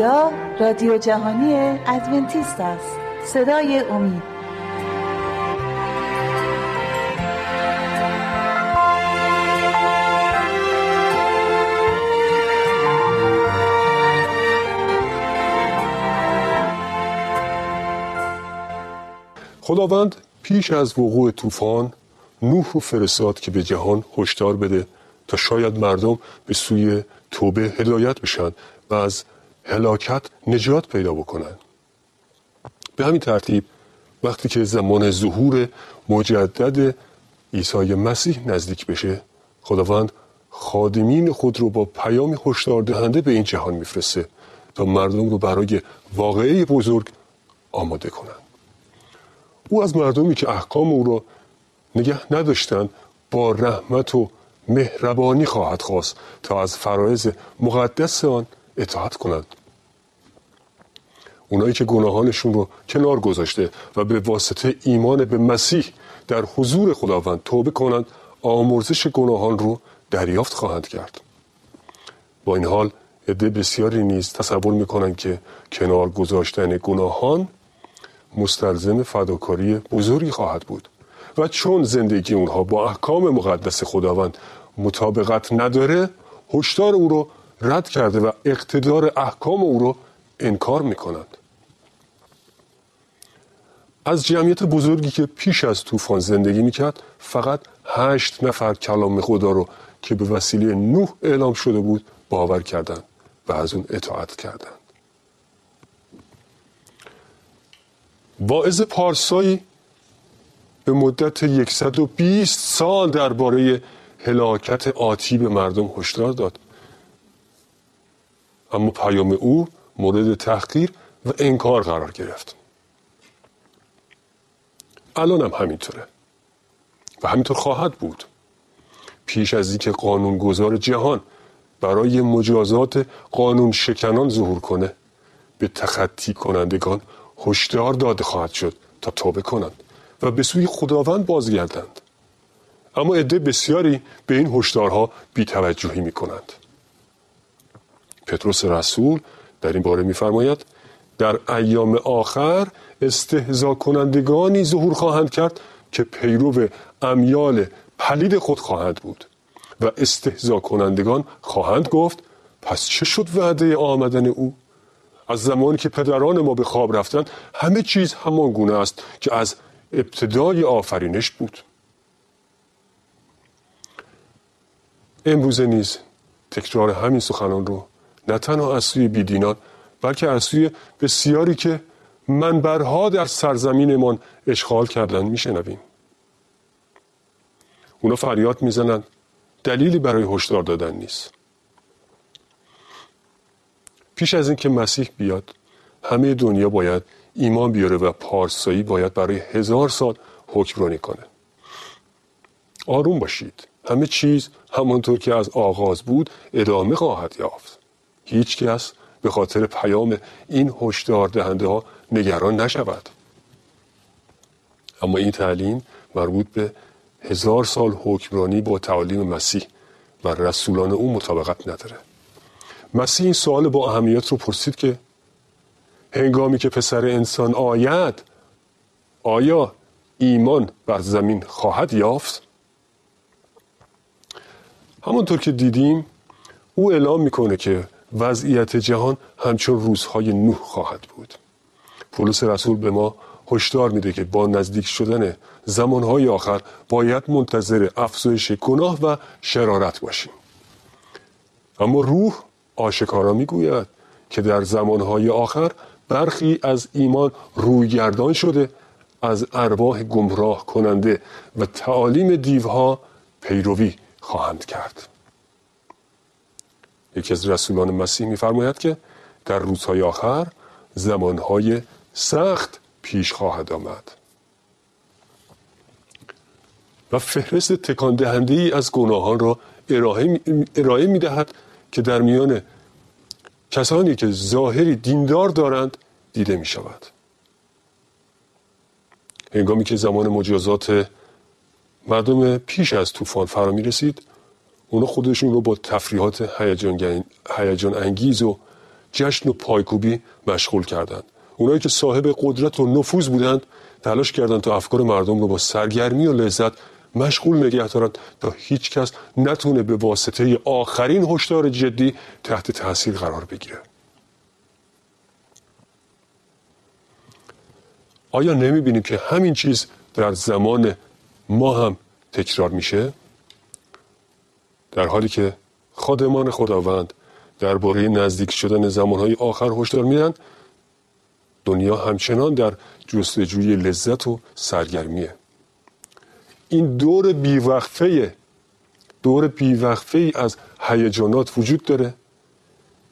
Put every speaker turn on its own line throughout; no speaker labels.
رادیو جهانی ادونتیست است. صدای امید.
خداوند پیش از وقوع طوفان نوح رو فرستاد که به جهان هشدار بده تا شاید مردم به سوی توبه هدایت بشن و از هلاکت نجات پیدا بکنن. به همین ترتیب وقتی که زمان ظهور مجدد عیسی مسیح نزدیک بشه خداوند خادمین خود رو با پیام هشدار دهنده به این جهان میفرسته تا مردم رو برای واقعه بزرگ آماده کنند او از مردمی که احکام او را نگه نداشتند با رحمت و مهربانی خواهد خواست تا از فرایز مقدس آن اطاعت کنند. اونایی که گناهانشون رو کنار گذاشته و به واسطه ایمان به مسیح در حضور خداوند توبه کنند آمرزش گناهان رو دریافت خواهند کرد. با این حال عده بسیاری نیز تصور می‌کنند که کنار گذاشتن گناهان مستلزم فداکاری بزرگی خواهد بود. و چون زندگی اونها با احکام مقدس خداوند مطابقت نداره هشدار او رو رد کرده و اقتدار احکام او رو انکار می‌کنند. از جمعیت بزرگی که پیش از طوفان زندگی می‌کرد فقط هشت نفر کلام خدا رو که به وسیله نوح اعلام شده بود باور کردند و از اون اطاعت کردند. واعظ پارسایی به مدت 120 سال درباره هلاکت آتی به مردم هشدار داد. اما پیام او مورد تحقیر و انکار قرار گرفت. الان هم همینطوره. و همینطور خواهد بود. پیش از اینکه قانونگذار جهان برای مجازات قانون شکنان ظهور کنه به تخطی کنندگان هشدار داده خواهد شد تا توبه کنند و به سوی خداوند بازگردند. اما عده بسیاری به این هشدارها بیتوجهی می کنند پتروس رسول در این باره میفرماید در ایام آخر استهزا کنندگانی ظهور خواهند کرد که پیرو امیال پلید خود خواهند بود و استهزا کنندگان خواهند گفت پس چه شد وعده آمدن او؟ از زمانی که پدران ما به خواب رفتن همه چیز همان گونه است که از ابتدای آفرینش بود. امروزه نیز تکرار همین سخنان رو نه تنها از سوی بیدینان بلکه از سوی بسیاری که منبرها در سرزمینمان اشغال کردن میشنویم. اونا فریاد می‌زنند دلیلی برای هشدار دادن نیست. پیش از اینکه مسیح بیاد همه دنیا باید ایمان بیاره و پارسایی باید برای هزار سال حکمرانی کنه. آروم باشید. همه چیز همانطور که از آغاز بود ادامه خواهد یافت. هیچ کس به خاطر پیام این هشدار دهنده ها نگران نشود. اما این تعلیم مربوط به هزار سال حکمرانی با تعالیم مسیح و رسولان او مطابقت نداره. مسیح این سوال با اهمیت رو پرسید که هنگامی که پسر انسان آید آیا ایمان بر زمین خواهد یافت؟ همونطور که دیدیم او اعلام می‌کنه که وضعیت جهان همچون روزهای نوح خواهد بود. پولس رسول به ما هشدار میده که با نزدیک شدن زمانهای آخر باید منتظر افزایش گناه و شرارت باشیم. اما روح آشکارا می‌گوید که در زمانهای آخر برخی از ایمان رویگردان شده از ارواح گمراه کننده و تعالیم دیوها پیروی خواهند کرد. یکی از رسولان مسیح میفرماید که در روزهای آخر زمانهای سخت پیش خواهد آمد. و فهرست تکان دهنده ای از گناهان را ارائه می دهد که در میان کسانی که ظاهری دیندار دارند دیده می شود هنگامی که زمان مجازات مردم پیش از طوفان فرا می رسید اونا خودشون رو با تفریحات هیجان انگیز و جشن و پایکوبی مشغول کردند اونایی که صاحب قدرت و نفوذ بودند تلاش کردند تا افکار مردم رو با سرگرمی و لذت مشغول نگه دارند تا هیچ کس نتونه به واسطه آخرین هشدار جدی تحت تاثیر قرار بگیره. آیا نمی بینیم که همین چیز در زمان ما هم تکرار میشه؟ در حالی که خادمان خداوند درباره نزدیک شدن زمانهای آخر هشدار میدن دنیا همچنان در جستجوی لذت و سرگرمیه. این دور بیوقفه دور بیوقفه ای از هیجانات وجود داره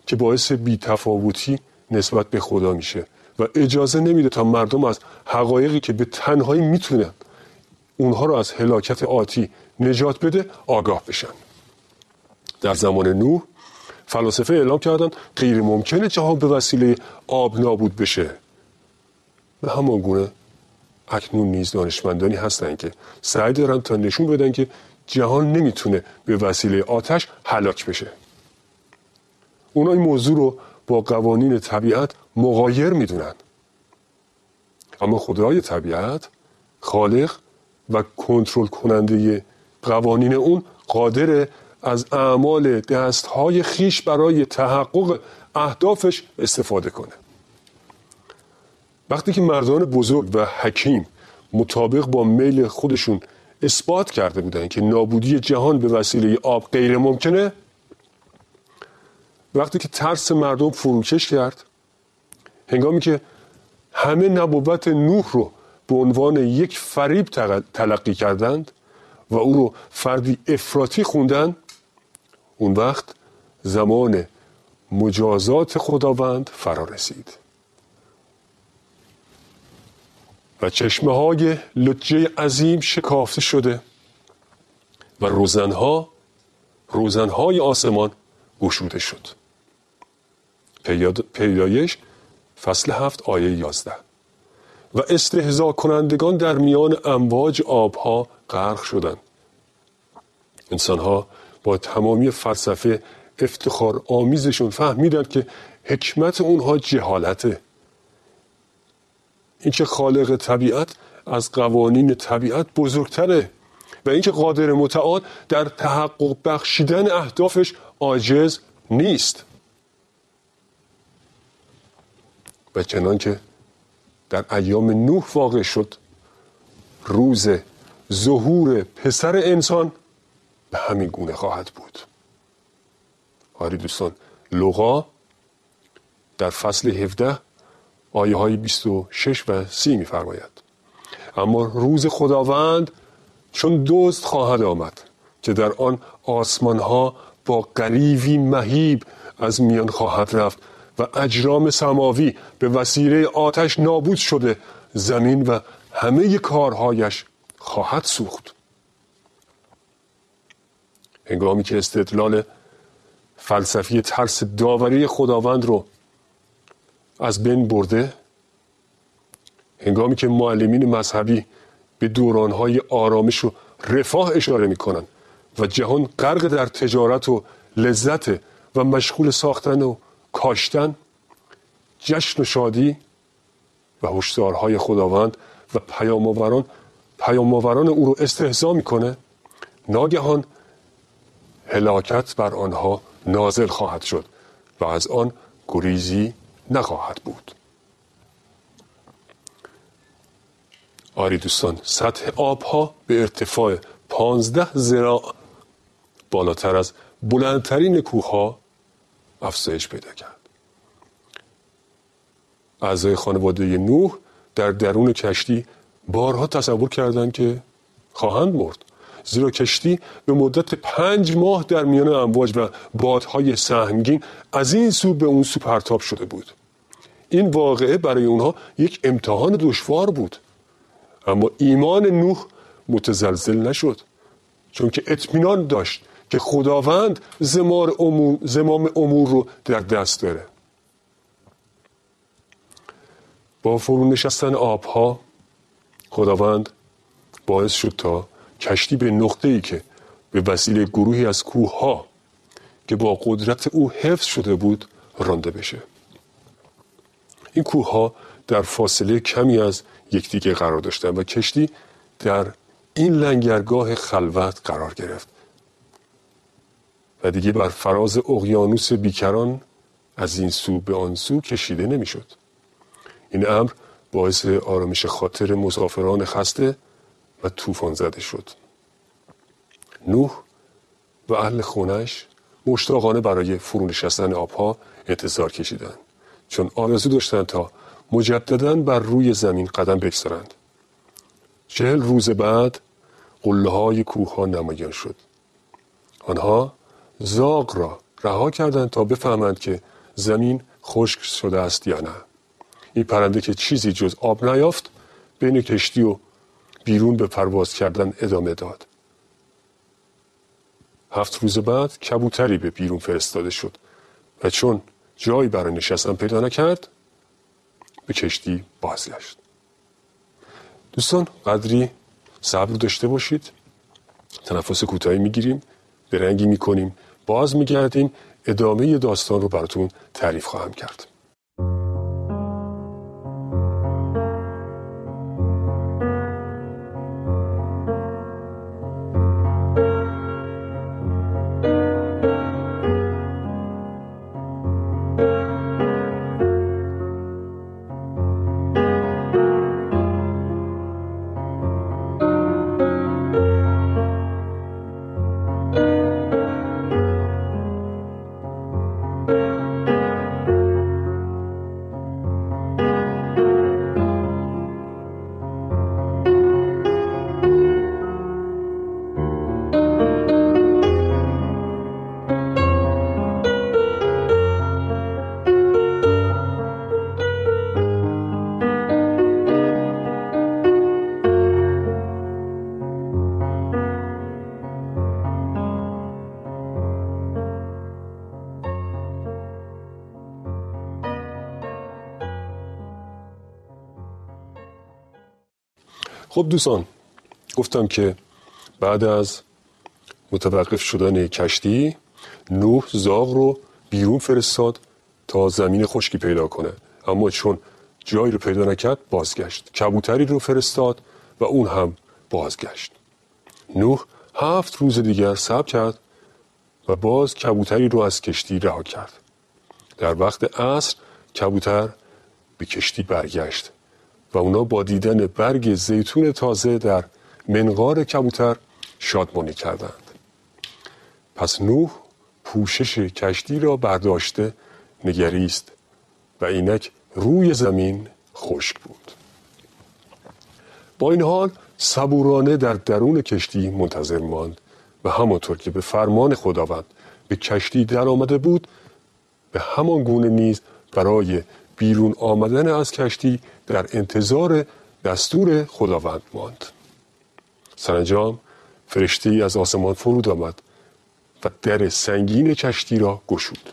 که باعث بیتفاوتی نسبت به خدا میشه و اجازه نمیده تا مردم از حقایقی که به تنهایی می‌تونن اونها رو از هلاکت آتی نجات بده آگاه بشن. در زمان نوح فلاسفه اعلام کردن غیر ممکنه جهان به وسیله آب نابود بشه. به همان گونه اکنون نیز دانشمندانی هستند که سعی دارن تا نشون بدن که جهان نمی‌تونه به وسیله آتش هلاک بشه. اونا این موضوع رو با قوانین طبیعت مغایر می‌دونن اما خدای طبیعت خالق و کنترل کننده قوانین اون قادر از اعمال دستهای خیش برای تحقق اهدافش استفاده کنه. وقتی که مردان بزرگ و حکیم مطابق با میل خودشون اثبات کرده بودن که نابودی جهان به وسیله آب غیر ممکنه وقتی که ترس مردم فروکش کرد هنگامی که همه نبوت نوح رو به عنوان یک فریب تلقی کردند و او رو فردی افراطی خوندن اون وقت زمان مجازات خداوند فرا رسید. و چشمه های لجه عظیم شکافته شده و روزنها روزنهای آسمان گشوده شد. پیدایش فصل هفت آیه یازده. و استهزا کنندگان در میان امواج آبها غرق شدند. انسانها با تمامی فلسفه افتخار آمیزشون فهمیدن که حکمت اونها جهالته. اینکه خالق طبیعت از قوانین طبیعت بزرگتره و اینکه قادر متعال در تحقق بخشیدن اهدافش عاجز نیست. و چنان که در ایام نوح واقع شد روز ظهور پسر انسان به همین گونه خواهد بود. آری دوستان لغا در فصل 17 آیه های 26 و 30 میفرماید. اما روز خداوند چون دوست خواهد آمد که در آن آسمان ها با قریوی مهیب از میان خواهد رفت و اجرام سماوی به وسیله آتش نابود شده زمین و همه کارهایش خواهد سوخت. هنگامی که استدلال فلسفی ترس داوری خداوند رو از بین برده هنگامی که معلمین مذهبی به دورانهای آرامش و رفاه اشاره می‌کنن و جهان غرق در تجارت و لذت و مشغول ساختن و کاشتن جشن و شادی و هشدارهای خداوند و پیامآوران پیامآوران او رو استهزا می‌کنه ناگهان هلاکت بر آنها نازل خواهد شد و از آن گریزی نخواهد بود. آری دوستان سطح آبها به ارتفاع پانزده زراع بالاتر از بلندترین کوه افزایش پیدا کرد. اعضای خانواده نوح در درون کشتی بارها تصور کردند که خواهند مرد. زیرا کشتی به مدت پنج ماه در میان امواج و بادهای سهمگین از این سو به اون سو پرتاب شده بود. این واقعه برای اونها یک امتحان دشوار بود. اما ایمان نوح متزلزل نشد چون که اطمینان داشت که خداوند زمار امور، زمام امور رو در دست داره. با فرو نشستن آبها خداوند باعث شد تا کشتی به نقطه ای که به وسیله گروهی از کوه ها که با قدرت او حفظ شده بود رانده بشه این کوه ها در فاصله کمی از یکدیگه قرار داشتن و کشتی در این لنگرگاه خلوت قرار گرفت و دیگه بر فراز اقیانوس بیکران از این سو به آن سو کشیده نمی‌شد. این امر باعث آرامش خاطر مسافران خسته و طوفان زده شد. نوح و اهل خونش مشتاقانه برای فرو نشستن آبها انتظار کشیدند چون آرزو داشتند تا مجددا بر روی زمین قدم بگذارند. چهل روز بعد قله های کوه ها نمایان شد. آنها زاغ را رها کردند تا بفهمند که زمین خشک شده است یا نه. این پرنده که چیزی جز آب نیافت بین کشتی و بیرون به پرواز کردن ادامه داد. هفت روز بعد کبوتری به بیرون فرستاده شد و چون جایی برای نشستن پیدا نکرد به کشتی بازگشت. دوستان قدری صبر داشته باشید. تنفس کوتاهی می‌گیریم رنگی می‌کنیم باز میگردیم ادامه داستان رو براتون تعریف خواهم کرد. خب دوستان گفتم که بعد از متوقف شدن کشتی نوح زاغ رو بیرون فرستاد تا زمین خشکی پیدا کنه. اما چون جایی رو پیدا نکرد بازگشت. کبوتری رو فرستاد و اون هم بازگشت. نوح هفت روز دیگر سب کرد و باز کبوتری رو از کشتی رها کرد. در وقت عصر کبوتر به کشتی برگشت. و اونا با دیدن برگ زیتون تازه در منقار کبوتر شادمانی کردند. پس نوح پوشش کشتی را برداشته نگریست و اینک روی زمین خشک بود. با این حال صبورانه در درون کشتی منتظر ماند و همانطور که به فرمان خداوند به کشتی در آمده بود به همان گونه نیز برای بیرون آمدن از کشتی در انتظار دستور خداوند ماند. سرانجام فرشته از آسمان فرود آمد و در سنگین کشتی را گشود.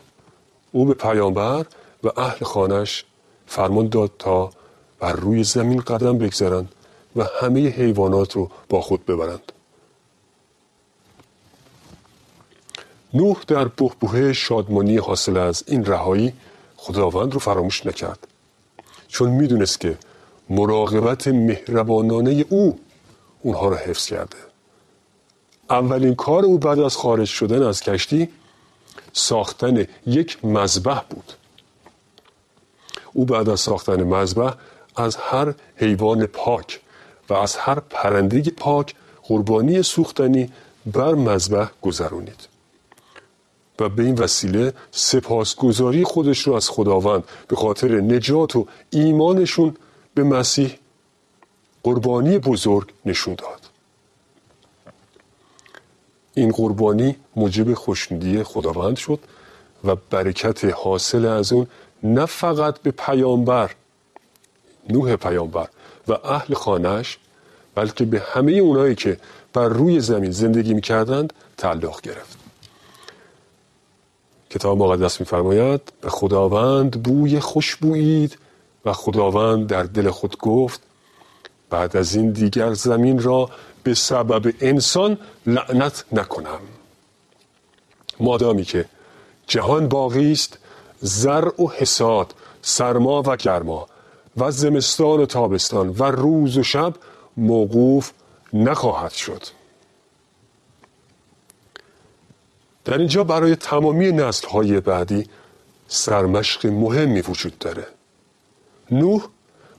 او به پیامبر و اهل خانش فرمان داد تا بر روی زمین قدم بگذارند و همه حیوانات رو با خود ببرند. نوح در بحبوه شادمانی حاصل از این رهایی خداوند رو فراموش نکرد. چون می‌دونست که مراقبت مهربانانه او اونها را حفظ کرده. اولین کار او بعد از خارج شدن از کشتی ساختن یک مذبح بود. او بعد از ساختن مذبح از هر حیوان پاک و از هر پرنده پاک قربانی سوختنی بر مذبح گذرونید. و به این وسیله سپاسگزاری خودش رو از خداوند به خاطر نجات و ایمانشون به مسیح قربانی بزرگ نشون داد. این قربانی موجب خوشنودی خداوند شد و برکت حاصل از اون نه فقط به پیامبر نوح پیامبر و اهل خانش بلکه به همه اونایی که بر روی زمین زندگی می‌کردند تعلق گرفت. کتاب مقدس میفرماید به خداوند بوی خوش بویید. و خداوند در دل خود گفت بعد از این دیگر زمین را به سبب انسان لعنت نکنم. مادامی که جهان باقی است زرع و حساد سرما و گرما و زمستان و تابستان و روز و شب موقوف نخواهد شد. در اینجا برای تمامی نسل های بعدی سرمشق مهمی وجود داره. نوح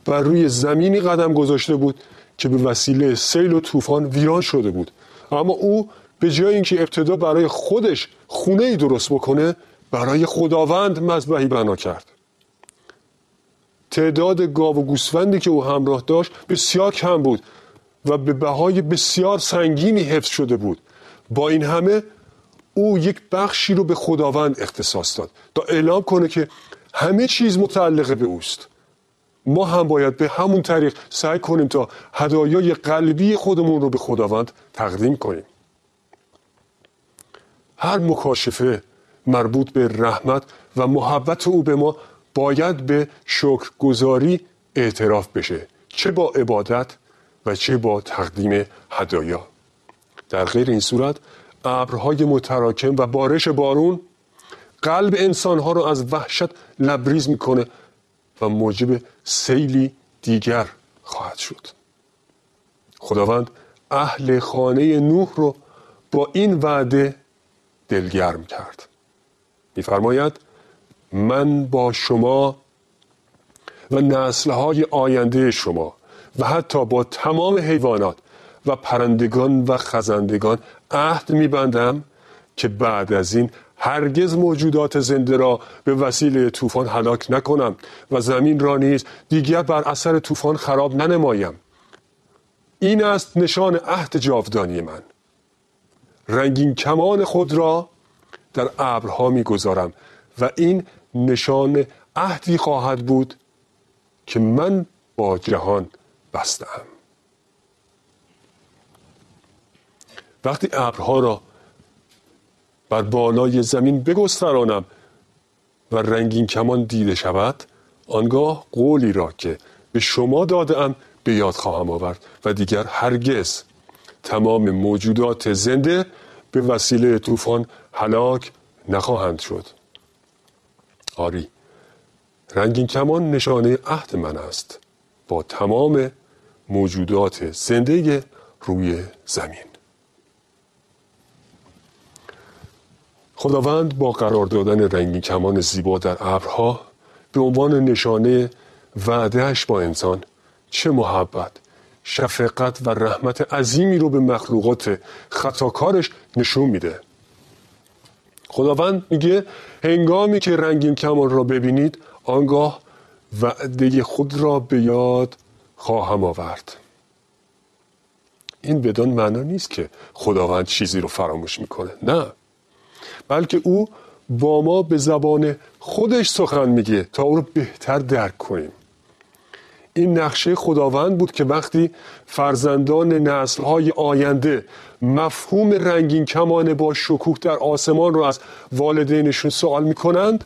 بر روی زمینی قدم گذاشته بود که به وسیله سیل و طوفان ویران شده بود. اما او به جای اینکه ابتدا برای خودش خونه ای درست بکنه برای خداوند مذبحی بنا کرد. تعداد گاو و گوسفندی که او همراه داشت بسیار کم بود و به بهای بسیار سنگینی حفظ شده بود. با این همه او یک بخشی رو به خداوند اختصاص داد تا اعلام کنه که همه چیز متعلق به اوست. ما هم باید به همون طریق سعی کنیم تا هدایای قلبی خودمون رو به خداوند تقدیم کنیم. هر مکاشفه مربوط به رحمت و محبت او به ما باید به شکرگزاری اعتراف بشه چه با عبادت و چه با تقدیم هدایا. در غیر این صورت ابرهای متراکم و بارش بارون قلب انسانها رو از وحشت لبریز می‌کنه و موجب سیلی دیگر خواهد شد. خداوند اهل خانه نوح رو با این وعده دلگرم کرد. میفرماید من با شما و نسلهای آینده شما و حتی با تمام حیوانات و پرندگان و خزندگان عهد میبندم که بعد از این هرگز موجودات زنده را به وسیله طوفان هلاک نکنم و زمین را نیز دیگر بر اثر طوفان خراب ننمایم. این است نشان عهد جاودانی من. رنگین کمان خود را در ابرها می‌گذارم و این نشان عهدی خواهد بود که من با جهان بستم وقتی ابرها را بر بالای زمین بگسترانم و رنگین کمان دیده شود آنگاه قولی را که به شما دادم به یاد خواهم آورد و دیگر هرگز تمام موجودات زنده به وسیله طوفان هلاک نخواهند شد. آری رنگین کمان نشانه عهد من است. با تمام موجودات زنده روی زمین. خداوند با قرار دادن رنگین کمان زیبا در ابرها به عنوان نشانه وعدهش با انسان چه محبت شفقت و رحمت عظیمی رو به مخلوقات خطاکارش نشون میده. خداوند میگه هنگامی که رنگین کمان را ببینید آنگاه وعده خود را به یاد خواهم آورد. این بدان معنا نیست که خداوند چیزی رو فراموش می‌کنه. نه. بلکه او با ما به زبان خودش سخن میگه تا او رو بهتر درک کنیم. این نقشه خداوند بود که وقتی فرزندان نسلهای آینده مفهوم رنگین کمان با شکوه در آسمان رو از والدینشون سوال می‌کنند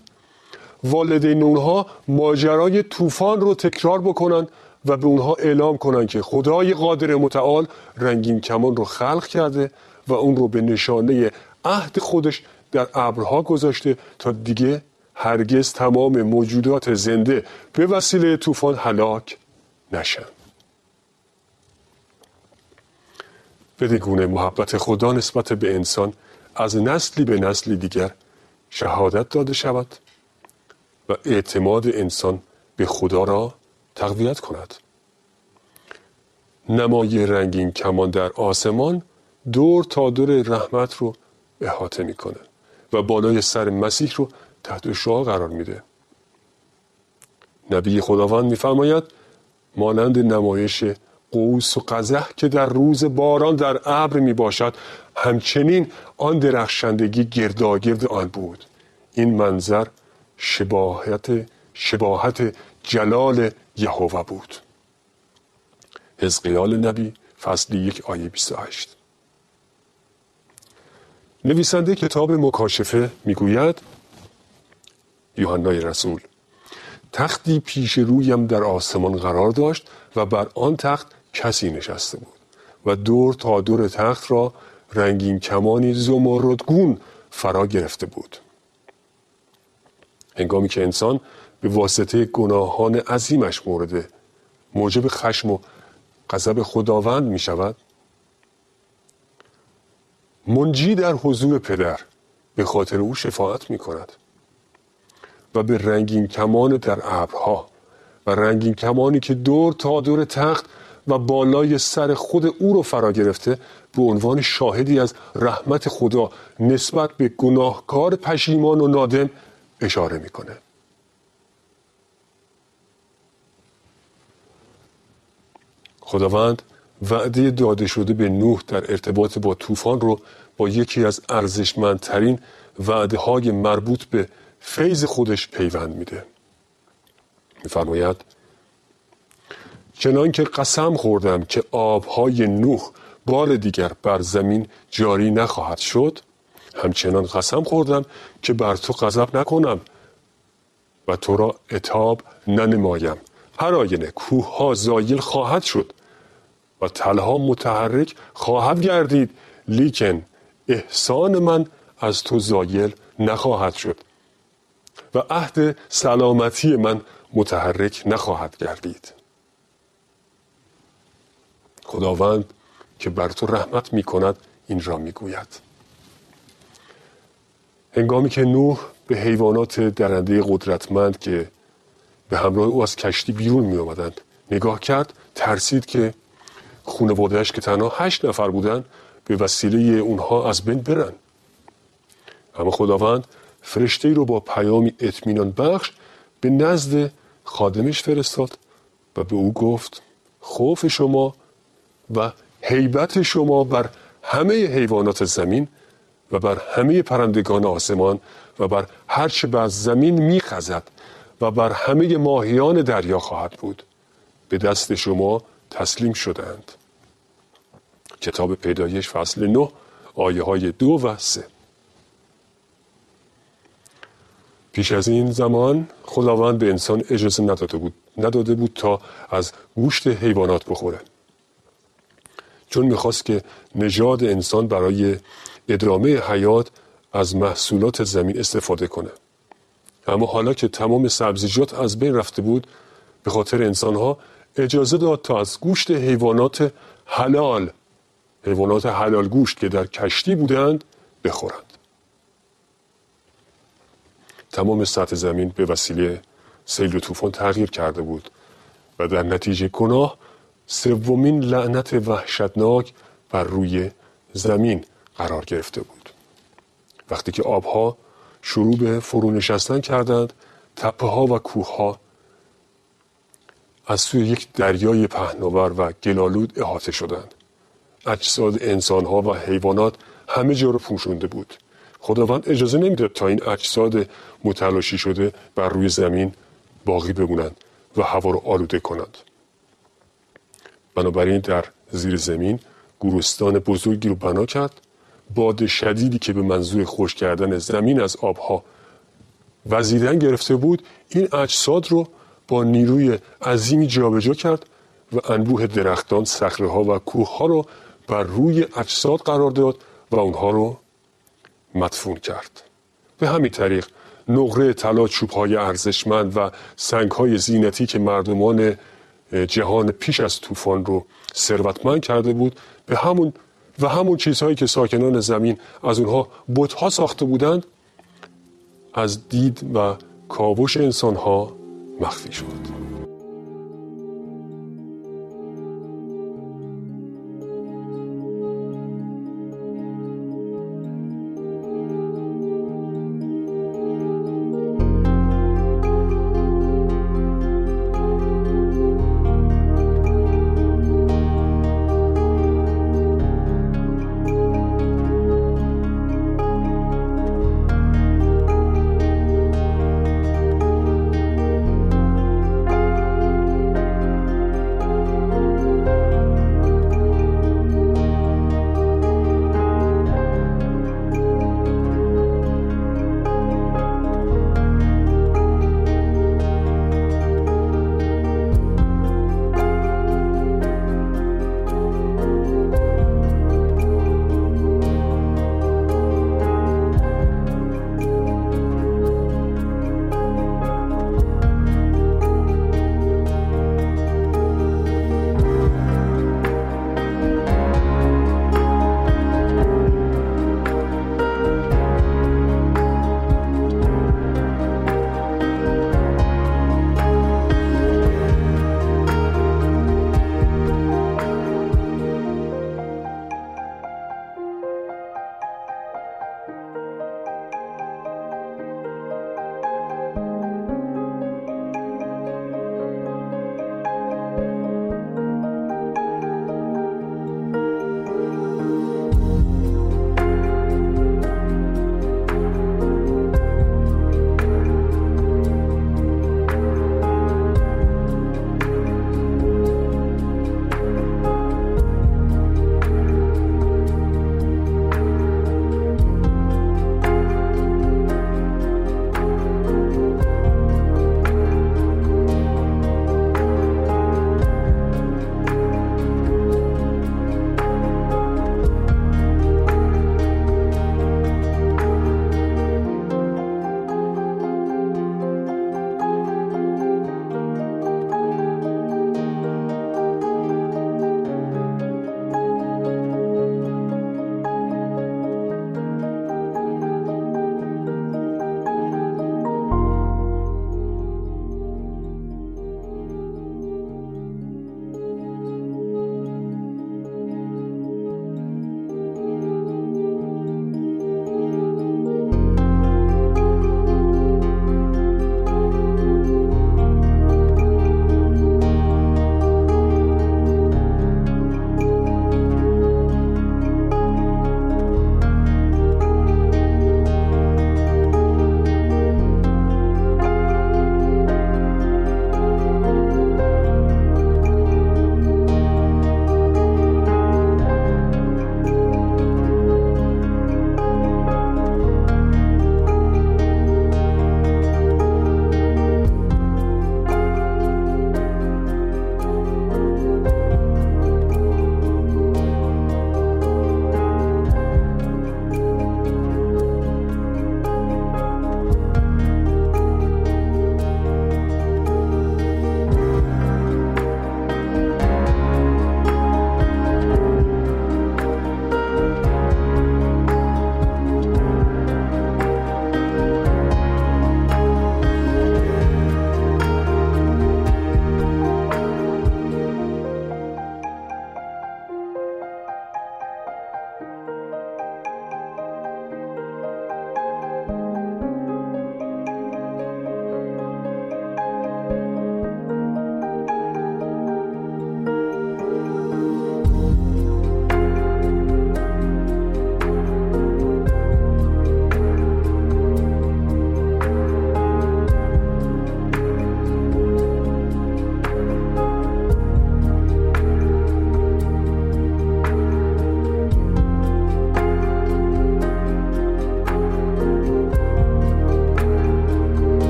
والدین اونها ماجرای طوفان رو تکرار بکنند و به اونها اعلام کنند که خدای قادر متعال رنگین کمان رو خلق کرده و اون رو به نشانه عهد خودش در ابرها گذاشته تا دیگه هرگز تمام موجودات زنده به وسیله طوفان هلاک نشن. بدگونه محبت خدا نسبت به انسان از نسلی به نسلی دیگر شهادت داده شود و اعتماد انسان به خدا را تقویت کند. نمای رنگین کمان در آسمان دور تا دور رحمت رو احاطه می‌کنه و بالای سر مسیح رو تحت شعا قرار میده. نبی خداوند میفرماید مانند نمایش قوس و قزح که در روز باران در ابر می باشد همچنین آن درخشندگی گرداگرد آن بود. این منظر شباهت شباهت جلال یهوه بود. حزقیال نبی فصل یک آیه 28 نویسنده کتاب مکاشفه می‌گوید یوحنای رسول تختی پیش رویم در آسمان قرار داشت و بر آن تخت کسی نشسته بود و دور تا دور تخت را رنگین کمانی زمردگون فرا گرفته بود. هنگامی که انسان به واسطه گناهان عظیمش مورد موجب خشم و غضب خداوند می شود منجی در حضور پدر. به خاطر او شفاعت می کند و به رنگین کمان در ابرها و رنگین کمانی که دور تا دور تخت و بالای سر خود او رو فرا گرفته به عنوان شاهدی از رحمت خدا نسبت به گناهکار پشیمان و نادم اشاره می‌کنه. خداوند وعده داده شده به نوح در ارتباط با طوفان رو با یکی از ارزشمندترین وعده های مربوط به فیض خودش پیوند میده. میفرماید چنان که قسم خوردم که آبهای نوح بار دیگر بر زمین جاری نخواهد شد همچنان قسم خوردم که بر تو غضب نکنم و تو را اتاب ننمایم. هر آینه کوه ها زایل خواهد شد. و تلها متحرک خواهد گردید لیکن احسان من از تو زایل نخواهد شد و عهد سلامتی من متحرک نخواهد گردید. خداوند که بر تو رحمت می کند این را می گوید هنگامی که نوح به حیوانات درنده قدرتمند که به همراه او از کشتی بیرون می آمدند نگاه کرد ترسید که خانوادهش که تنها هشت نفر بودند به وسیله اونها از بین برن. اما خداوند فرشته ای رو با پیامی اطمینان بخش به نزد خادمش فرستاد و به او گفت خوف شما و حیبت شما بر همه حیوانات زمین و بر همه پرندگان آسمان و بر هرچه بر زمین میخزد و بر همه ماهیان دریا خواهد بود. به دست شما تسلیم شدند کتاب پیدایش فصل 9 آیه های دو و سه. پیش از این زمان خداوند به انسان اجازه نداده بود نداده بود تا از گوشت حیوانات بخوره. چون می‌خواست که نژاد انسان برای ادامه حیات از محصولات زمین استفاده کنه. اما حالا که تمام سبزیجات از بین رفته بود به خاطر انسانها اجازه داد تا از گوشت حیوانات حلال حیوانات حلال گوشت که در کشتی بودند بخورند. تمام سطح زمین به وسیله سیل و طوفان تغییر کرده بود و در نتیجه گناه سومین لعنت وحشتناک بر روی زمین قرار گرفته بود. وقتی که آبها شروع به فرو نشستن کردند تپه ها و کوه ها از سوی یک دریای پهناور و گلالود احاطه شدند. اجساد انسان ها و حیوانات همه جا رو پوشونده بود. خداوند اجازه نمی‌داد تا این اجساد متلاشی شده بر روی زمین باقی بمونند و هوا رو آلوده کنند. بنابراین در زیر زمین گورستان بزرگی رو بنا کرد. باد شدیدی که به منظور خوش کردن زمین از آبها وزیدن گرفته بود این اجساد رو با نیروی عظیمی جابجا کرد و انبوه درختان، صخره ها و کوه ها رو بر روی اجساد قرار داد و اونها رو مدفون کرد. به همین طریق نقره طلا چوب های ارزشمند و سنگ های زینتی که مردمان جهان پیش از طوفان رو ثروتمند کرده بود به همون و همون چیزهایی که ساکنان زمین از اونها بتها ساخته بودند از دید و کاوش انسانها مخفی شد.